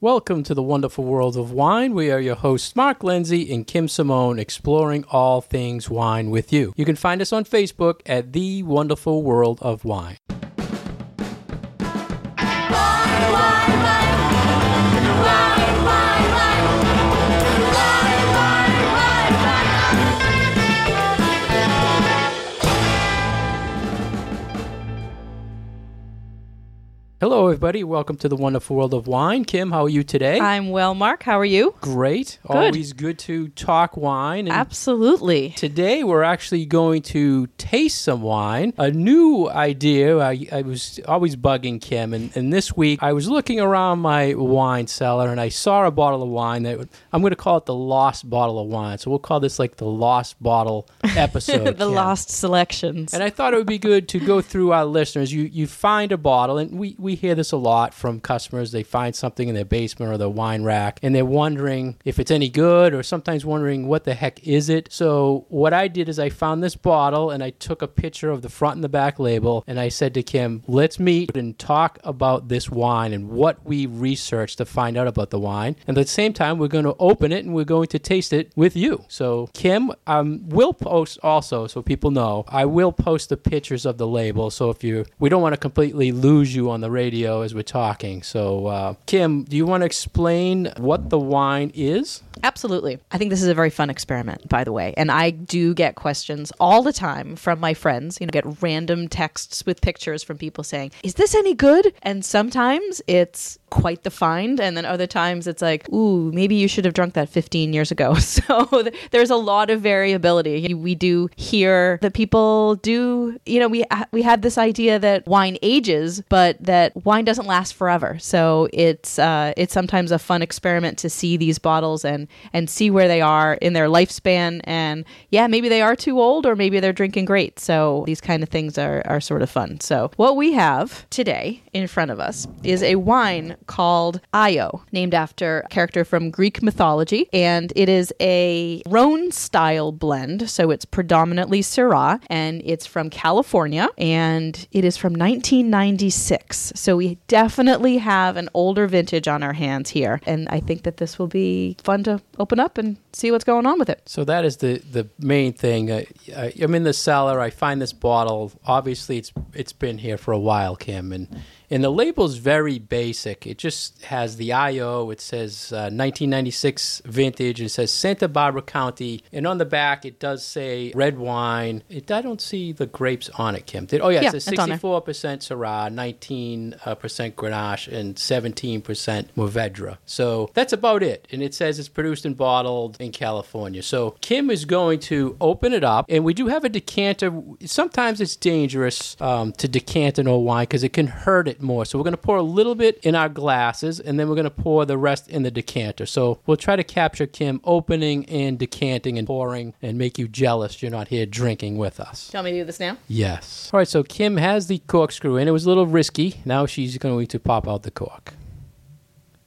Welcome to the wonderful world of wine. We are your hosts, Mark Lindsay and Kim Simone, exploring all things wine with you. You can find us on Facebook at The Wonderful World of Wine. Hello, everybody. Welcome to the wonderful world of wine. Kim, how are you today? I'm well, Mark. How are you? Great. Good. Always good to talk wine. And Absolutely. Today, we're actually going to taste some wine. A new idea. I, I was always bugging Kim, and, and this week I was looking around my wine cellar and I saw a bottle of wine that I'm going to call it the lost bottle of wine. So we'll call this like the lost bottle episode. the Kim. lost selections. And I thought it would be good to go through our listeners. You you find a bottle, and we, we hear this a lot from customers. They find something in their basement or their wine rack, and they're wondering if it's any good, or sometimes wondering what the heck is it. So what I did is I found this bottle, and I took a picture of the front and the back label, and I said to Kim, "Let's meet and talk about this wine and what we researched to find out about the wine. And at the same time, we're going to open it and we're going to taste it with you." So Kim, um, will post also so people know. I will post the pictures of the label. So if you, we don't want to completely lose you on the radio as we're talking. So uh, Kim, do you want to explain what the wine is? Absolutely. I think this is a very fun experiment, by the way. And I do get questions all the time from my friends, you know, get random texts with pictures from people saying, Is this any good? And sometimes it's quite the find. And then other times it's like, Ooh, maybe you should have drunk that 15 years ago. So there's a lot of variability. We do hear that people do, you know, we, we had this idea that wine ages, but that wine doesn't last forever. So it's, uh, it's sometimes a fun experiment to see these bottles and and see where they are in their lifespan. And yeah maybe they are too old or maybe they're drinking great. So these kind of things are, are sort of fun. So what we have today in front of us is a wine called io named after a character from greek mythology. And it is a rhone style blend. So it's predominantly syrah and it's from california. And it is from 1996 so we definitely have an older vintage on our hands here. And i think that this will be fun to open up and see what's going on with it. So that is the the main thing. I, I'm in the cellar. I find this bottle. Obviously, it's it's been here for a while, Kim, and and the label's very basic. It just has the IO. It says uh, 1996 vintage. It says Santa Barbara County, and on the back it does say red wine. It I don't see the grapes on it, Kim. Did, oh yeah, Yeah, it says it's on there. 64 percent Syrah, 19 uh, percent Grenache, and 17 percent Mourvedre. So that's about it. And it says it's produced and bottled in California. So Kim is going to open it up, and we do have a decanter. Sometimes it's dangerous um, to decant an old wine because it can hurt it more. So we're going to pour a little bit in our glasses, and then we're going to pour the rest in the decanter. So we'll try to capture Kim opening and decanting and pouring, and make you jealous you're not here drinking with us. Do you want me to do this now? Yes. All right, so Kim has the corkscrew in. It was a little risky. Now she's going to go to pop out the cork.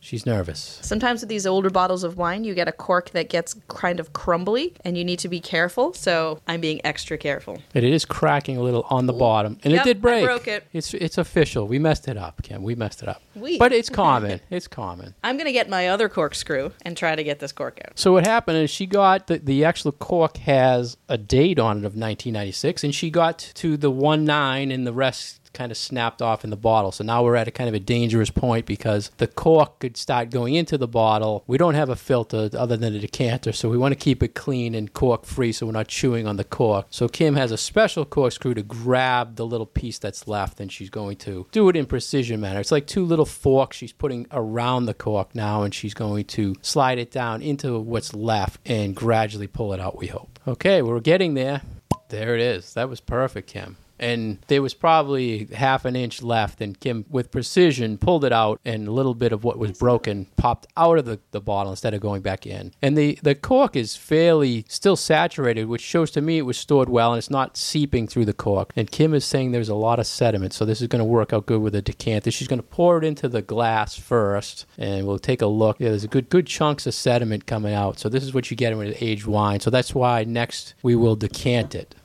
She's nervous. Sometimes with these older bottles of wine, you get a cork that gets kind of crumbly and you need to be careful. So I'm being extra careful. And it is cracking a little on the bottom, and Yep, it did I break. broke it. It's it's official. We messed it up, Kim. We messed it up. We. But it's common. it's common. I'm going to get my other corkscrew and try to get this cork out. So what happened is she got the, the actual cork has a date on it of 1996, and she got to the one nine, and the rest kind of snapped off in the bottle. So now we're at a kind of a dangerous point because the cork could start going into the bottle. We don't have a filter other than a decanter, so we want to keep it clean and cork free so we're not chewing on the cork. So Kim has a special corkscrew to grab the little piece that's left, and she's going to do it in precision manner. It's like two little forks she's putting around the cork now, and she's going to slide it down into what's left and gradually pull it out, we hope. Okay, we're getting there. There it is. That was perfect, Kim. And there was probably half an inch left, and Kim, with precision, pulled it out, and a little bit of what was broken popped out of the, the bottle instead of going back in. And the, the cork is fairly still saturated, which shows to me it was stored well, and it's not seeping through the cork. And Kim is saying there's a lot of sediment, so this is going to work out good with a decanter. She's going to pour it into the glass first, and we'll take a look. Yeah, there's a good good chunks of sediment coming out. So this is what you get with an aged wine. So that's why next we will decant it.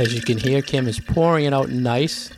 As you can hear, Kim is pouring it out nice.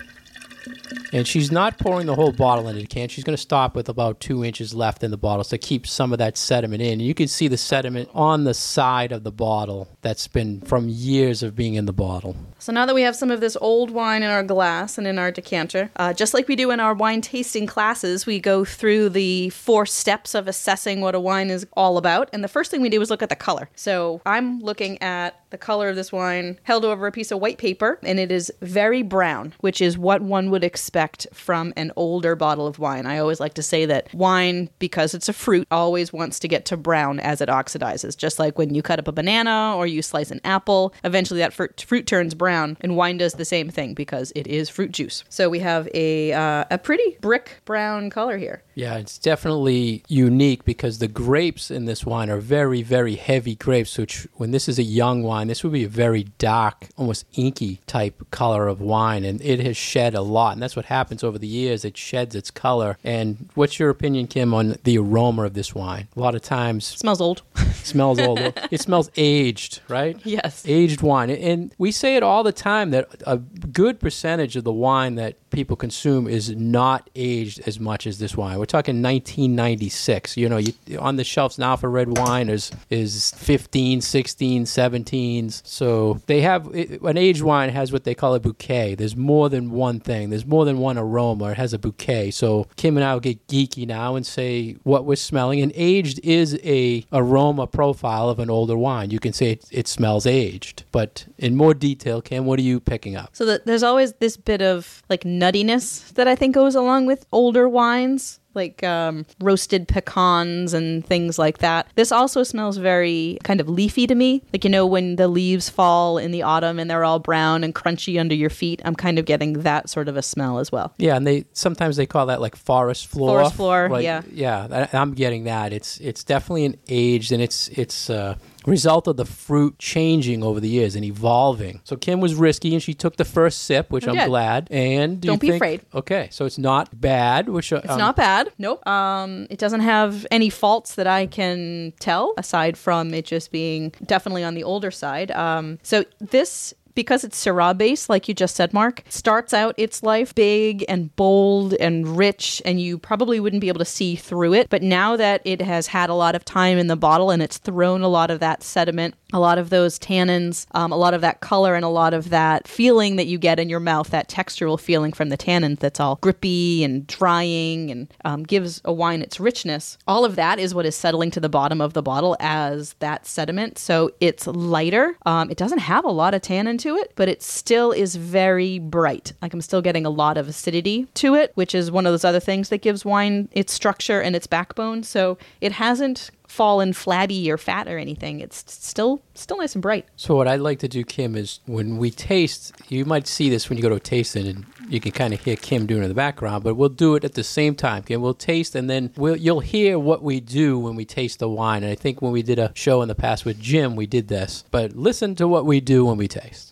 And she's not pouring the whole bottle into the can. She's going to stop with about two inches left in the bottle to keep some of that sediment in. You can see the sediment on the side of the bottle that's been from years of being in the bottle. So now that we have some of this old wine in our glass and in our decanter, uh, just like we do in our wine tasting classes, we go through the four steps of assessing what a wine is all about. And the first thing we do is look at the color. So I'm looking at the color of this wine held over a piece of white paper, and it is very brown, which is what one would expect from an older bottle of wine. I always like to say that wine, because it's a fruit, always wants to get to brown as it oxidizes. Just like when you cut up a banana or you slice an apple, eventually that fruit, fruit turns brown brown, and wine does the same thing because it is fruit juice. So we have a uh, a pretty brick brown color here. Yeah, it's definitely unique because the grapes in this wine are very, very heavy grapes. Which, when this is a young wine, this would be a very dark, almost inky type color of wine, and it has shed a lot. And that's what happens over the years; it sheds its color. And what's your opinion, Kim, on the aroma of this wine? A lot of times, smells old. smells old. it smells aged, right? Yes, aged wine. And we say it all the time that a good percentage of the wine that people consume is not aged as much as this wine. We're talking 1996. You know, you, on the shelves now for red wine is is 15, 16, 17s. So they have an aged wine has what they call a bouquet. There's more than one thing. There's more than one aroma. It has a bouquet. So Kim and I will get geeky now and say what we're smelling. And aged is a aroma profile of an older wine. You can say it, it smells aged, but in more detail, Kim, what are you picking up? So the, there's always this bit of like nuttiness that I think goes along with older wines like um, roasted pecans and things like that. This also smells very kind of leafy to me. Like, you know, when the leaves fall in the autumn and they're all brown and crunchy under your feet, I'm kind of getting that sort of a smell as well. Yeah, and they sometimes they call that like forest floor. Forest floor, like, yeah. Yeah, I'm getting that. It's it's definitely an aged and it's it's uh, result of the fruit changing over the years and evolving. So Kim was risky and she took the first sip, which I'm glad. And do Don't you be think- afraid. Okay, so it's not bad. Which It's not bad. Nope. Um, it doesn't have any faults that I can tell aside from it just being definitely on the older side. Um, so this because it's Syrah based, like you just said, Mark, starts out its life big and bold and rich, and you probably wouldn't be able to see through it. But now that it has had a lot of time in the bottle and it's thrown a lot of that sediment, a lot of those tannins, um, a lot of that color, and a lot of that feeling that you get in your mouth, that textural feeling from the tannins that's all grippy and drying and um, gives a wine its richness. All of that is what is settling to the bottom of the bottle as that sediment. So it's lighter. Um, it doesn't have a lot of tannin to it, but it still is very bright. Like I'm still getting a lot of acidity to it, which is one of those other things that gives wine its structure and its backbone. So it hasn't fallen flabby or fat or anything. It's still still nice and bright. So what I'd like to do, Kim, is when we taste, you might see this when you go to a tasting, and you can kind of hear Kim doing in the background. But we'll do it at the same time, Kim. We'll taste, and then we'll you'll hear what we do when we taste the wine. And I think when we did a show in the past with Jim, we did this. But listen to what we do when we taste.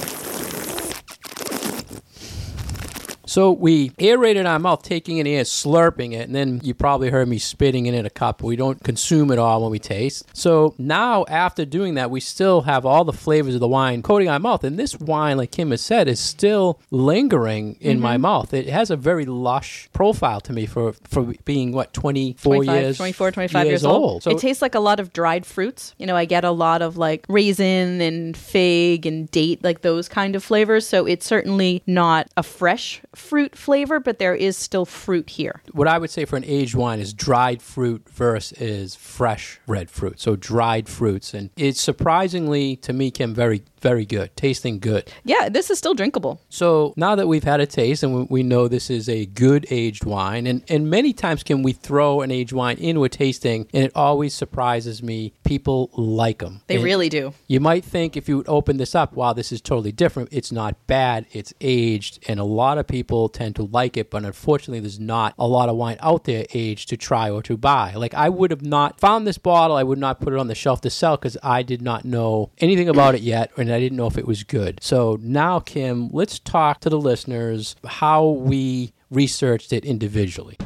So we aerated our mouth, taking it in, slurping it, and then you probably heard me spitting it in a cup. We don't consume it all when we taste. So now, after doing that, we still have all the flavors of the wine coating our mouth. And this wine, like Kim has said, is still lingering in my mm-hmm. mouth. It has a very lush profile to me for, for being, what, 24 25, years? 24, 25 years, old. So it tastes like a lot of dried fruits. You know, I get a lot of like raisin and fig and date, like those kind of flavors. So it's certainly not a fresh fruit flavor, but there is still fruit here. what I would say for an aged wine is dried fruit versus fresh red fruit. So dried fruits, and it's surprisingly to me, Kim, very very good, tasting good. Yeah, this is still drinkable. So now that we've had a taste and we, know this is a good aged wine, and and many times can we throw an aged wine into a tasting, and it always surprises me. People like them. They really do. You might think if you would open this up, wow, this is totally different. It's not bad. It's aged, and a lot of people tend to like it. But unfortunately, there's not a lot of wine out there aged to try or to buy. Like I would have not found this bottle. I would not put it on the shelf to sell because I did not know anything about it yet, and I didn't know if it was good. So now, Kim, let's talk to the listeners how we researched it individually.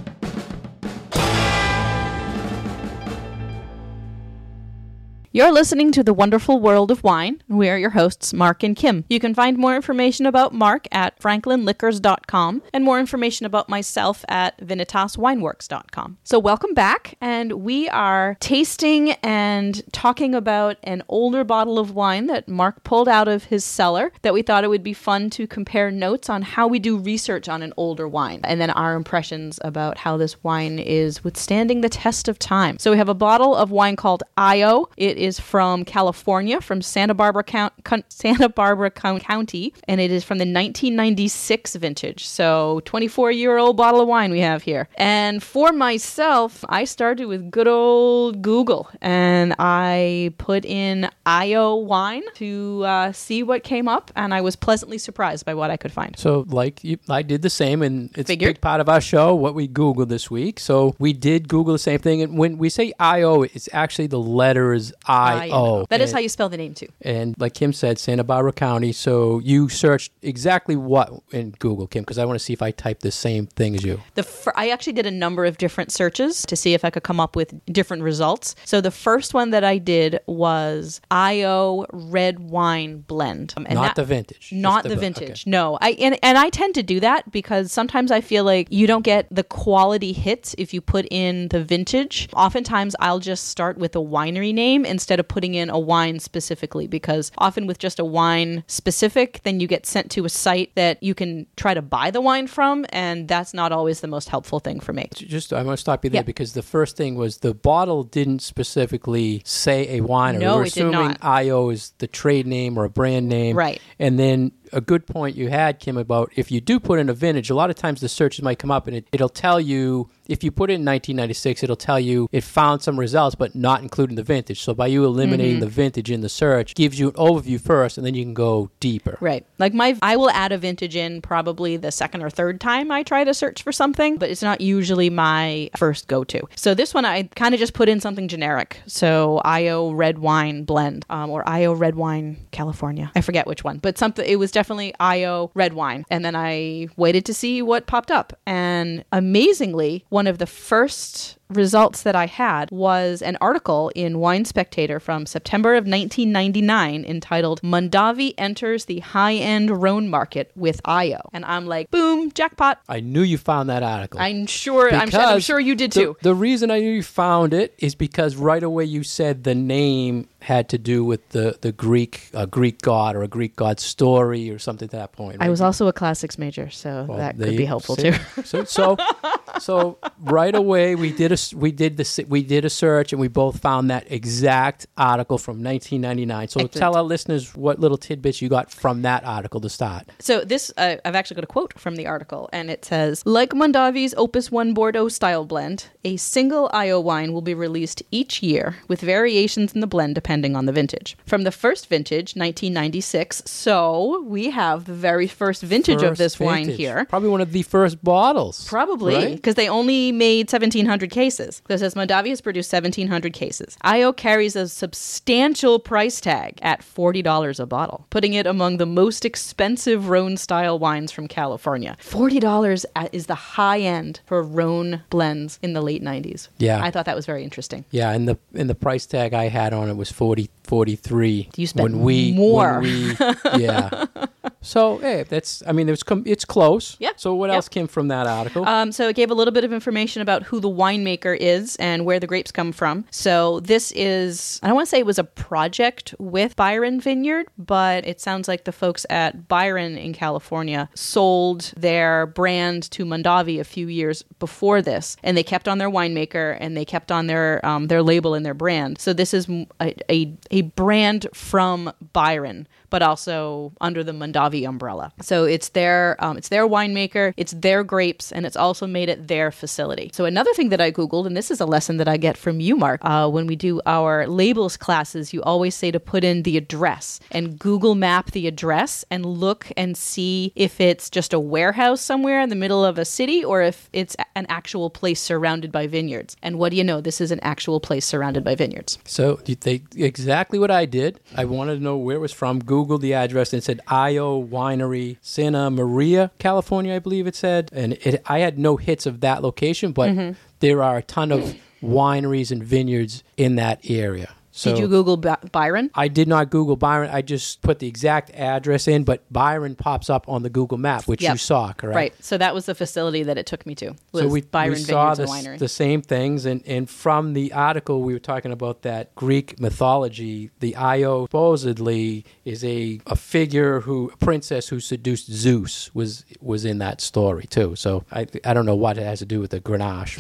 You're listening to The Wonderful World of Wine. We are your hosts, Mark and Kim. You can find more information about Mark at franklinliquors.com and more information about myself at vinitaswineworks.com. So, welcome back, and we are tasting and talking about an older bottle of wine that Mark pulled out of his cellar that we thought it would be fun to compare notes on how we do research on an older wine and then our impressions about how this wine is withstanding the test of time. So, we have a bottle of wine called Io. It is from California, from Santa Barbara, Santa Barbara County, and it is from the 1996 vintage. So, 24 year old bottle of wine we have here. And for myself, I started with good old Google and I put in IO wine to uh, see what came up, and I was pleasantly surprised by what I could find. So, like you, I did the same, and it's Figured. a big part of our show what we Googled this week. So we did Google the same thing, and when we say I-O, it's actually the letters I-O. That is how you spell the name, too. And like Kim said, Santa Barbara County. So you searched exactly what in Google, Kim? Because I want to see if I type the same thing as you. The fir- I actually did a number of different searches to see if I could come up with different results. So the first one that I did was IO red wine blend. Um, and Not that- the vintage. Not just the vintage. okay. No. I and, and I tend to do that because sometimes I feel like you don't get the quality hits if you put in the vintage. Oftentimes I'll just start with a winery name instead of putting in a wine specifically because often with just a wine specific then you get sent to a site that you can try to buy the wine from and that's not always the most helpful thing for me. Just I want to stop you there Yeah. because the first thing was the bottle didn't specifically say a winery. No, We're it did assuming IO is the trade name or a brand name. Right. And then a good point you had, Kim, about if you do put in a vintage, a lot of times the searches might come up and it, it'll tell you if you put it in 1996, it'll tell you it found some results, but not including the vintage. So by you eliminating Mm-hmm. the vintage in the search, gives you an overview first, and then you can go deeper. Right. Like my I will add a vintage in probably the second or third time I try to search for something, but it's not usually my first go to. So this one I kind of just put in something generic. So IO red wine blend um, or IO red wine California. I forget which one, but something it was definitely IO red wine. And then I waited to see what popped up. And amazingly, one of the first results that I had was an article in Wine Spectator from September of 1999 entitled Mondavi Enters the High End Rhone Market with IO. And I'm like, boom, jackpot. I knew you found that article. I'm sure I'm, sure- I'm sure you did the- too. The, reason I knew you found it is because right away you said the name had to do with the the Greek a Greek god or a Greek god story or something to that point. I was also a classics major, so Well, that could be helpful see? too. So, so, so right away we did a s- we did the we did a search and we both found that exact article from 1999. So Excellent. tell our listeners what little tidbits you got from that article to start. So this, uh, I've actually got a quote from the article, and it says, "Like Mondavi's Opus One Bordeaux style blend, a single IO wine will be released each year with variations in the blend depending on the vintage. From the first vintage, 1996, so we have the very first vintage of First this wine here." Probably one of the first bottles. Probably, right? because they only made 1,700 cases. So it says Mondavi has produced 1,700 cases. IO carries a substantial price tag at $40 a bottle, putting it among the most expensive Rhone style wines from California. $40 is the high end for Rhone blends in the late 90s. Yeah. I thought that was very interesting. Yeah, and the and the price tag I had on it was 40 43 You spent when we more. when we yeah. So, hey, that's I mean, it's com- it's close. Yeah. So what Yep. else came from that article? Um, so it gave a little bit of information about who the winemaker is and where the grapes come from. So this is, I don't want to say it was a project with Byron Vineyard, but it sounds like the folks at Byron in California sold their brand to Mondavi a few years before this, and they kept on their winemaker and they kept on their um, their label and their brand. So this is a a brand from Byron but also under the Mondavi umbrella. So it's their um, it's their winemaker, it's their grapes, and it's also made at their facility. So another thing that I googled, and this is a lesson that I get from you, Mark, uh, when we do our labels classes, you always say to put in the address and Google Map the address and look and see if it's just a warehouse somewhere in the middle of a city or if it's an actual place surrounded by vineyards. And what do you know? This is an actual place surrounded by vineyards. So they exactly what I did. I wanted to know where it was from. Googled the address and it said Io Winery, Santa Maria, California, I believe it said. And it, I had no hits of that location, but Mm-hmm. there are a ton of wineries and vineyards in that area. So Did you Google By- Byron? I did not Google Byron. I just put the exact address in, but Byron pops up on the Google map, which Yep. you saw, correct? Right. So that was the facility that it took me to. Was so we, Byron we saw the, the same things, and, and from the article we were talking about that Greek mythology, the Io supposedly is a, a figure who a princess who seduced Zeus was was in that story too. So I I don't know what it has to do with the Grenache,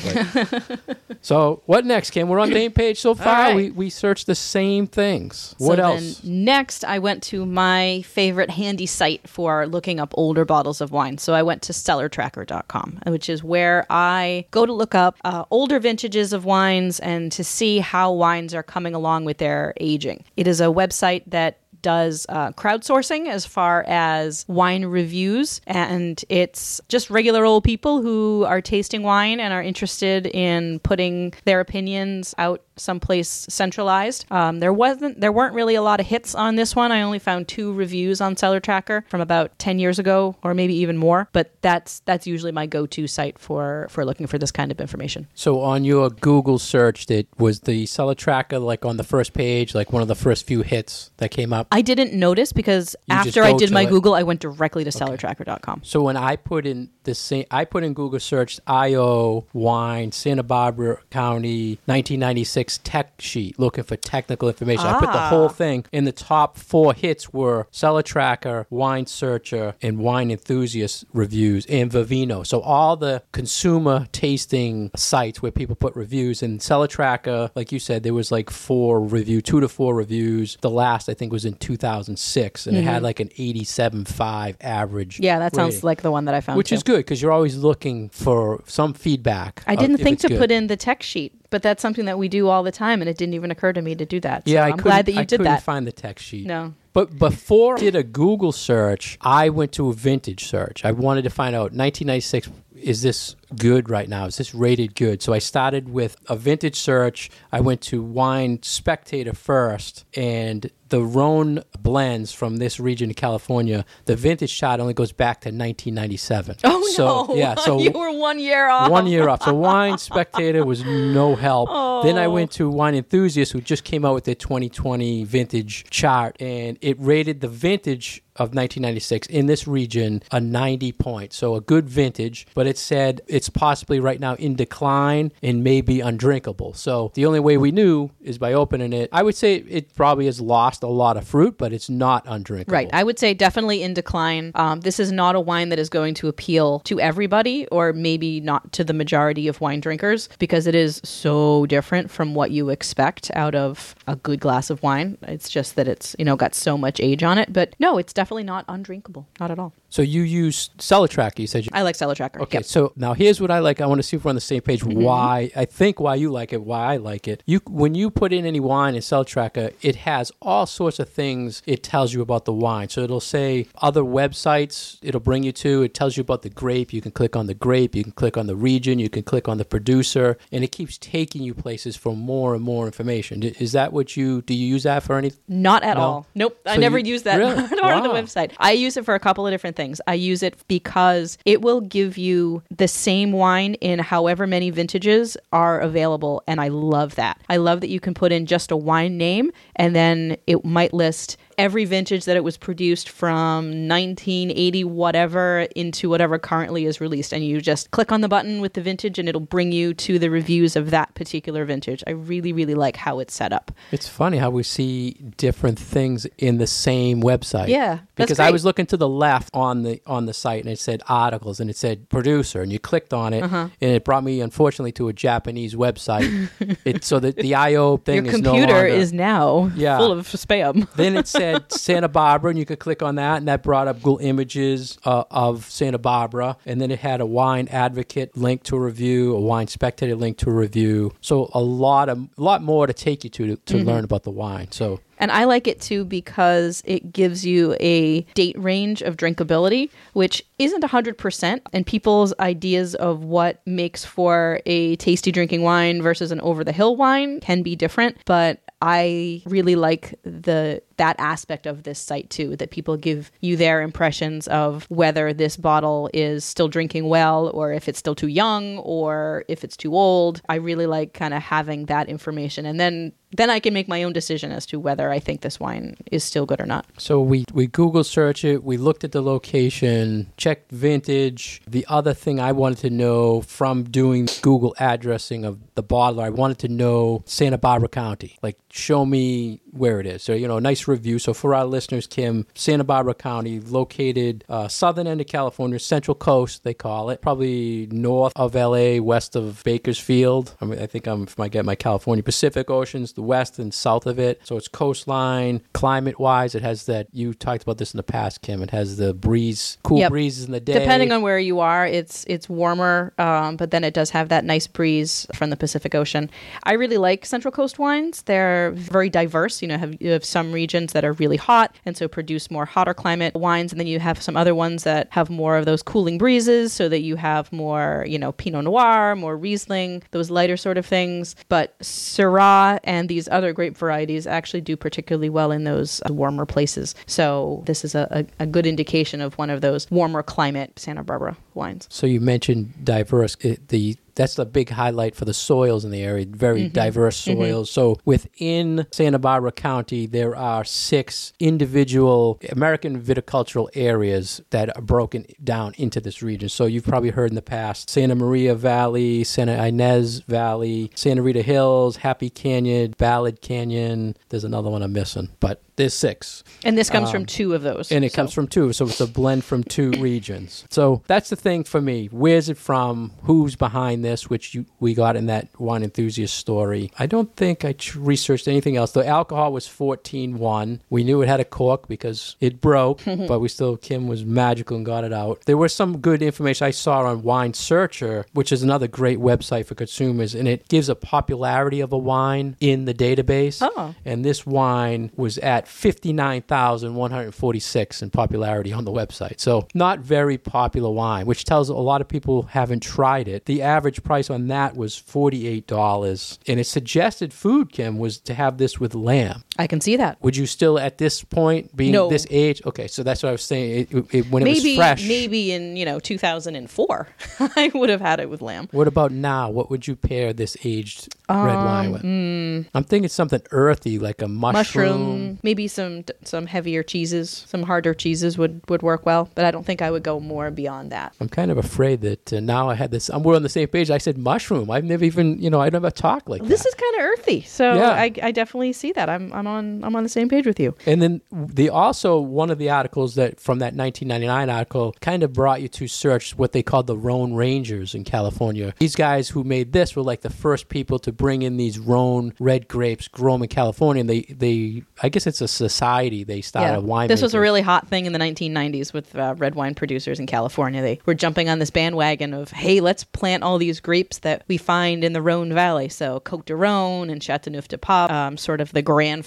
so what next, Kim? We're on the same page so far. right. We we searched the same things. So What else? next, I went to my favorite handy site for looking up older bottles of wine. So I went to cellartracker.com, which is where I go to look up uh, older vintages of wines and to see how wines are coming along with their aging. It is a website that does uh, crowdsourcing as far as wine reviews, and it's just regular old people who are tasting wine and are interested in putting their opinions out someplace centralized. Um, there wasn't, there weren't really a lot of hits on this one. I only found two reviews on Cellar Tracker from about ten years ago, or maybe even more. But that's that's usually my go-to site for for looking for this kind of information. So on your Google search, that was the cellar tracker like on the first page, like one of the first few hits that came up. I didn't notice because You after I did my it. Google, I went directly to cellartracker.com. So when I put in the same, I put in Google search IO wine Santa Barbara County 1996 tech sheet looking for technical information. I put the Ah. whole thing in the top four hits were Cellar Tracker, Wine Searcher, and Wine Enthusiast reviews and Vivino. So all the consumer tasting sites where people put reviews and Cellar Tracker, like you said, there was like four review, two to four reviews. The last I think was in 2006, and it had like an 87.5 average. Mm-hmm. Yeah, that sounds rating like the one that I found. which too. is good because you're always looking for some feedback. I didn't think to good. put in the tech sheet, but that's something that we do all the time, and it didn't even occur to me to do that. So Yeah, I I'm glad that you I did couldn't that. Find the text sheet. No. But before I did a Google search, I went to a vintage search. I wanted to find out 1996 is this good right now? Is this rated good? So I started with a vintage search. I went to Wine Spectator first and the Rhone blends from this region of California, the vintage chart only goes back to 1997. Oh so, no! Yeah, so you were one year off. one year off. So Wine Spectator was no help. Oh. Then I went to Wine Enthusiast, who just came out with their 2020 vintage chart, and it rated the vintage of 1996 in this region a 90 point. So a good vintage, but it said it's possibly right now in decline and maybe undrinkable. So the only way we knew is by opening it. I would say it probably has lost a lot of fruit, but it's not undrinkable. Right. I would say definitely in decline. Um, this is not a wine that is going to appeal to everybody, or maybe not to the majority of wine drinkers, because it is so different from what you expect out of a good glass of wine. It's just that it's you know got so much age on it. But no, it's definitely not undrinkable. Not at all. So you use Cellar Tracker, you said you I like Cellar Tracker. Okay, Yep. so now here's what I like. I want to see if we're on the same page. Mm-hmm. Why I think why you like it, why I like it. You when you put in any wine in Cellar Tracker, it has all sorts of things. It tells you about the wine. So it'll say other websites. It'll bring you to. It tells you about the grape. You can click on the grape. You can click on the region. You can click on the producer, and it keeps taking you places for more and more information. Is that what you do? You use that for anything? Not at No? all. Nope. I never you- use that Really? part of the website. I use it for a couple of different things. I use it because it will give you the same wine in however many vintages are available. And I love that. I love that you can put in just a wine name and then it might list every vintage that it was produced from 1980 whatever into whatever currently is released and you just click on the button with the vintage and it'll bring you to the reviews of that particular vintage i really really like how it's set up It's funny how we see different things in the same website. Yeah, because I was looking to the left on the on the site and it said articles and it said producer and you clicked on it Uh-huh. and it brought me unfortunately to a Japanese website. it so that the IO thing Your is no computer longer- is now Yeah. full of spam. then it said Santa Barbara, and you could click on that, and that brought up Google Images uh, of Santa Barbara. And then it had a wine advocate link to a review, a wine spectator link to a review. So a lot of a lot more to take you to to, to Mm-hmm. learn about the wine. So And I like it too because it gives you a date range of drinkability, which isn't 100%. And people's ideas of what makes for a tasty drinking wine versus an over the hill wine can be different. But I really like the that aspect of this site too, that people give you their impressions of whether this bottle is still drinking well or if it's still too young or if it's too old. I really like kind of having that information. And then then I can make my own decision as to whether I think this wine is still good or not. So we we Google search it, we looked at the location, checked vintage. The other thing I wanted to know from doing Google addressing of the bottler, I wanted to know Santa Barbara County. Like show me where it is. So, you know, nice review. So for our listeners, Kim, Santa Barbara County, located uh, southern end of California, Central Coast, they call it, probably north of LA, west of Bakersfield. I mean, I think I'm, if I get my California Pacific Oceans, the west and south of it. So it's coastline, climate wise, it has that, you talked about this in the past, Kim, it has the breeze, cool Yep. breezes in the day. Depending on where you are, it's it's warmer, um, but then it does have that nice breeze from the Pacific Ocean. I really like Central Coast wines. They're very diverse. You know, have you have some regions that are really hot and so produce more hotter climate wines, and then you have some other ones that have more of those cooling breezes, so that you have more, you know, Pinot Noir, more Riesling, those lighter sort of things. But Syrah and these other grape varieties actually do particularly well in those uh, warmer places. So this is a, a, a good indication of one of those warmer climate Santa Barbara wines. So you mentioned diverse. The that's the big highlight for the soils in the area. Very Mm-hmm. diverse soils. So within Santa Barbara County, there are six individual American viticultural areas that are broken down into this region. So you've probably heard in the past Santa Maria Valley, Santa Ynez Valley, Santa Rita Hills, Happy Canyon, Ballard Canyon. There's another one I'm missing, but there's six. And this comes from two of those. Um, and it So- comes from two so it's a blend from two regions. So that's the thing for me. Where's it from? Who's behind this? Which you, we got in that wine enthusiast story. I don't think i tr- researched anything else. The alcohol was 14.1 we knew it had a cork because it broke but we still kim was magical and got it out. There was some good information i saw on wine searcher which is another great website for consumers and it gives a popularity of a wine in the database. Oh. and this wine was at 59,146 in popularity on the website. So, not very popular wine, which tells a lot of people haven't tried it. The average price on that was $48. And its suggested food, Kim, was to have this with lamb. I can see that. Would you still, at this point, being No. this age? Okay, so that's what I was saying. It, it, when it maybe was fresh. maybe in you know 2004 I would have had it with lamb. What about now? What would you pair this aged red Um, wine with? hmm. I'm thinking something earthy, like a mushroom. Mushroom, maybe some some heavier cheeses, some harder cheeses would would work well, but I don't think I would go more beyond that. I'm kind of afraid that uh, now I had this. I'm we're on the same page. I said mushroom. I've never even, you know, I never talked like This that. is kind of earthy, so Yeah. I, I definitely see that. I'm I'm on I'm on the same page with you. and then the also one of the articles that from that 1999 article kind of brought you to search what they called the Rhone Rangers in California. These guys who made this were like the first people to bring in these Rhone red grapes, grow them in California. And they, they, I guess it's a society. They started a wine. This was a really hot thing in the 1990s with uh, red wine producers in California. They were jumping on this bandwagon of, hey, let's plant all these grapes that we find in the Rhone Valley. So Cote de Rhone and Chateauneuf de Pape, um, sort of the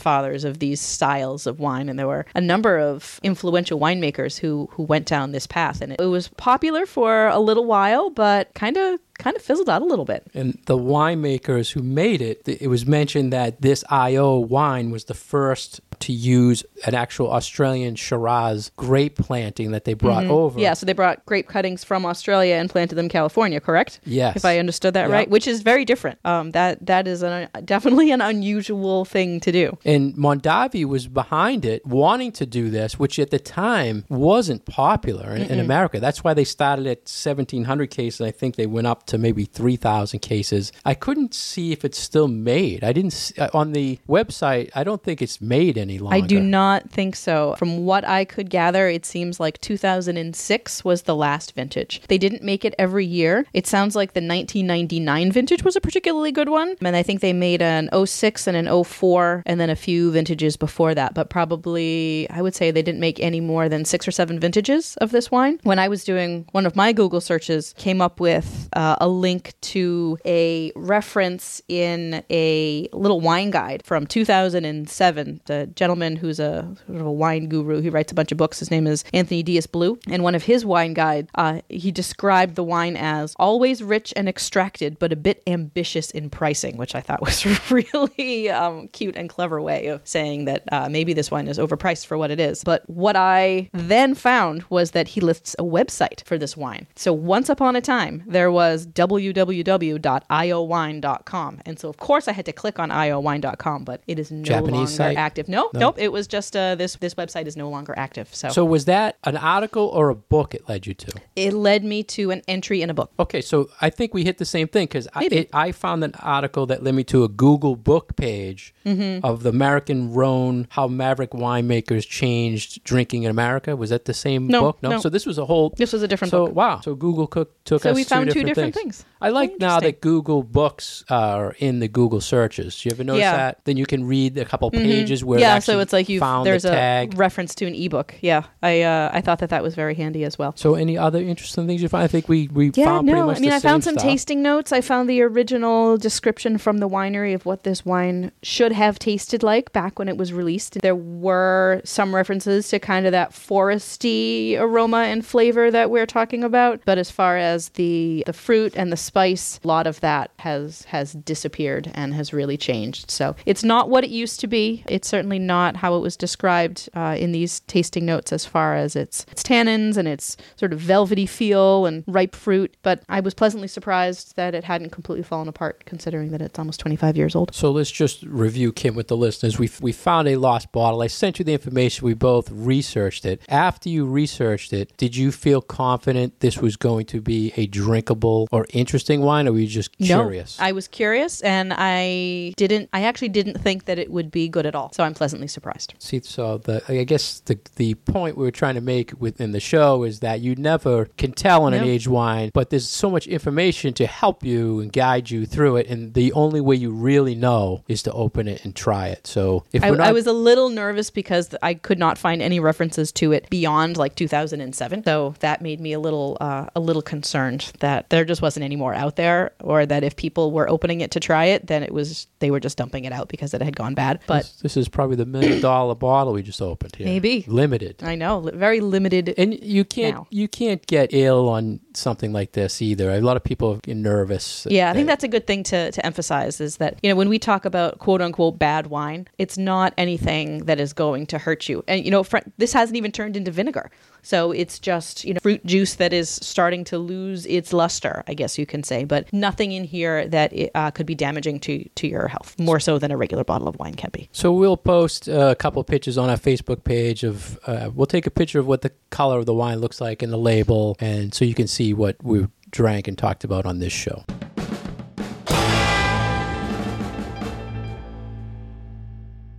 grandfathers of these styles of wine. And there were a number of influential winemakers who who went down this path. And it, it was popular for a little while, but kind of kind of fizzled out a little bit. And the winemakers who made it, it was mentioned that this IO wine was the first to use an actual Australian Shiraz grape planting that they brought over. Mm-hmm. Yeah, so they brought grape cuttings from Australia and planted them in California, correct? Yes. If I understood that Yeah. right, which is very different. Um, that that is an, definitely an unusual thing to do. And Mondavi was behind it, wanting to do this, which at the time wasn't popular in, in America. That's why they started at 1,700 cases. I think they went up to maybe 3,000 cases. I couldn't see if it's still made. I didn't uh, on the website. I don't think it's made any longer. I do not think so. From what I could gather, it seems like 2006 was the last vintage. They didn't make it every year. It sounds like the 1999 vintage was a particularly good one. And I think they made an 06 and an 04 and then a few vintages before that. But probably, I would say they didn't make any more than six or seven vintages of this wine. When I was doing one of my Google searches, came up with uh, a link to a reference in a little wine guide from 2007. The gentleman who's a sort of a wine guru, he writes a bunch of books. His name is Anthony Dias Blue, and one of his wine guide, uh, he described the wine as always rich and extracted, but a bit ambitious in pricing, which I thought was really um, cute and clever way of saying that uh, maybe this wine is overpriced for what it is. But what I then found was that he lists a website for this wine. So once upon a time, there was www.iowine.com. And so, of course, I had to click on iowine.com, but it is no Japanese longer site? active. No, No. nope. It was just uh, this, this website is no longer active. So, So was that an article or a book it led you to? it led me to an entry in a book. Okay, so I think we hit the same thing because I, it- I found an article that led me to a Google book page Mm-hmm. of the American Rhone, how Maverick winemakers changed drinking in America. Was that the same No, book? no. So this was a whole. This was a different so book. wow. So Google cook, took So us we found two two different, different things. I like now that Google Books are in the Google searches. You ever notice Yeah. that? Then you can read a couple pages where yeah, actually so it's like you found there's the a tag. reference to an ebook. Yeah, I uh, I thought that that was very handy as well. so any other interesting things you find? I think we we Yeah, found pretty no. much I mean, I found some stuff. tasting notes. I found the original description from the winery of what this wine should have tasted like back when it was released. There were some references to kind of that foresty aroma and flavor that we're talking about, but as far as the the fruit and the spice, a lot of that has has disappeared and has really changed. So it's not what it used to be. It's certainly not how it was described uh, in these tasting notes as far as its its tannins and its sort of velvety feel and ripe fruit. But I was pleasantly surprised that it hadn't completely fallen apart, considering that it's almost 25 years old. So let's just review Kim with the listeners. We we found a lost bottle. I sent you the information. We both researched it. After you researched it, did you feel confident this was going to be a drinkable or interesting wine, or were you just curious? No, I was curious, and I didn't. I actually didn't think that it would be good at all. So I'm pleasantly surprised. See, so the I guess the the point we were trying to make within the show is that you never can tell on an aged wine, but there's so much information to help you and guide you through it, and the only way you really know is to open it and try it. So if I, not, I was a little nervous because I could not find any references to it beyond like 2007. So that made me a little uh, a little concerned that they're just wasn't any more out there, or that if people were opening it to try it, then it was they were just dumping it out because it had gone bad. But this, this is probably the million dollar bottle we just opened here. Maybe. limited. I know li- very limited. And you can't Now. you can't get ill on something like this either. A lot of people get nervous. Yeah, I think that's a good thing to, to emphasize is that, you know, when we talk about quote unquote bad wine, it's not anything that is going to hurt you. And, you know, fr- this hasn't even turned into vinegar. So it's just, you know, fruit juice that is starting to lose its luster, I guess you can say, but nothing in here that it, uh, could be damaging to, to your health, more so than a regular bottle of wine can be. So we'll post uh, a couple pictures on our Facebook page of. Uh, we'll take a picture of what the color of the wine looks like in the label, and so you can see what we drank and talked about on this show.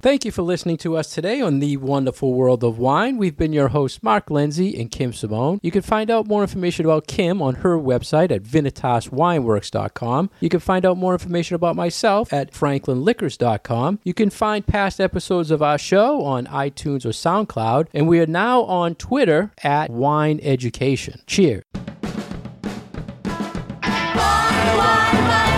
Thank you for listening to us today on The Wonderful World of Wine. We've been your hosts, Mark Lindsay and Kim Simone. You can find out more information about Kim on her website at vinitaswineworks.com. You can find out more information about myself at franklinliquors.com. You can find past episodes of our show on iTunes or SoundCloud. And we are now on Twitter at Wine Education. Cheers. Wine, wine, wine.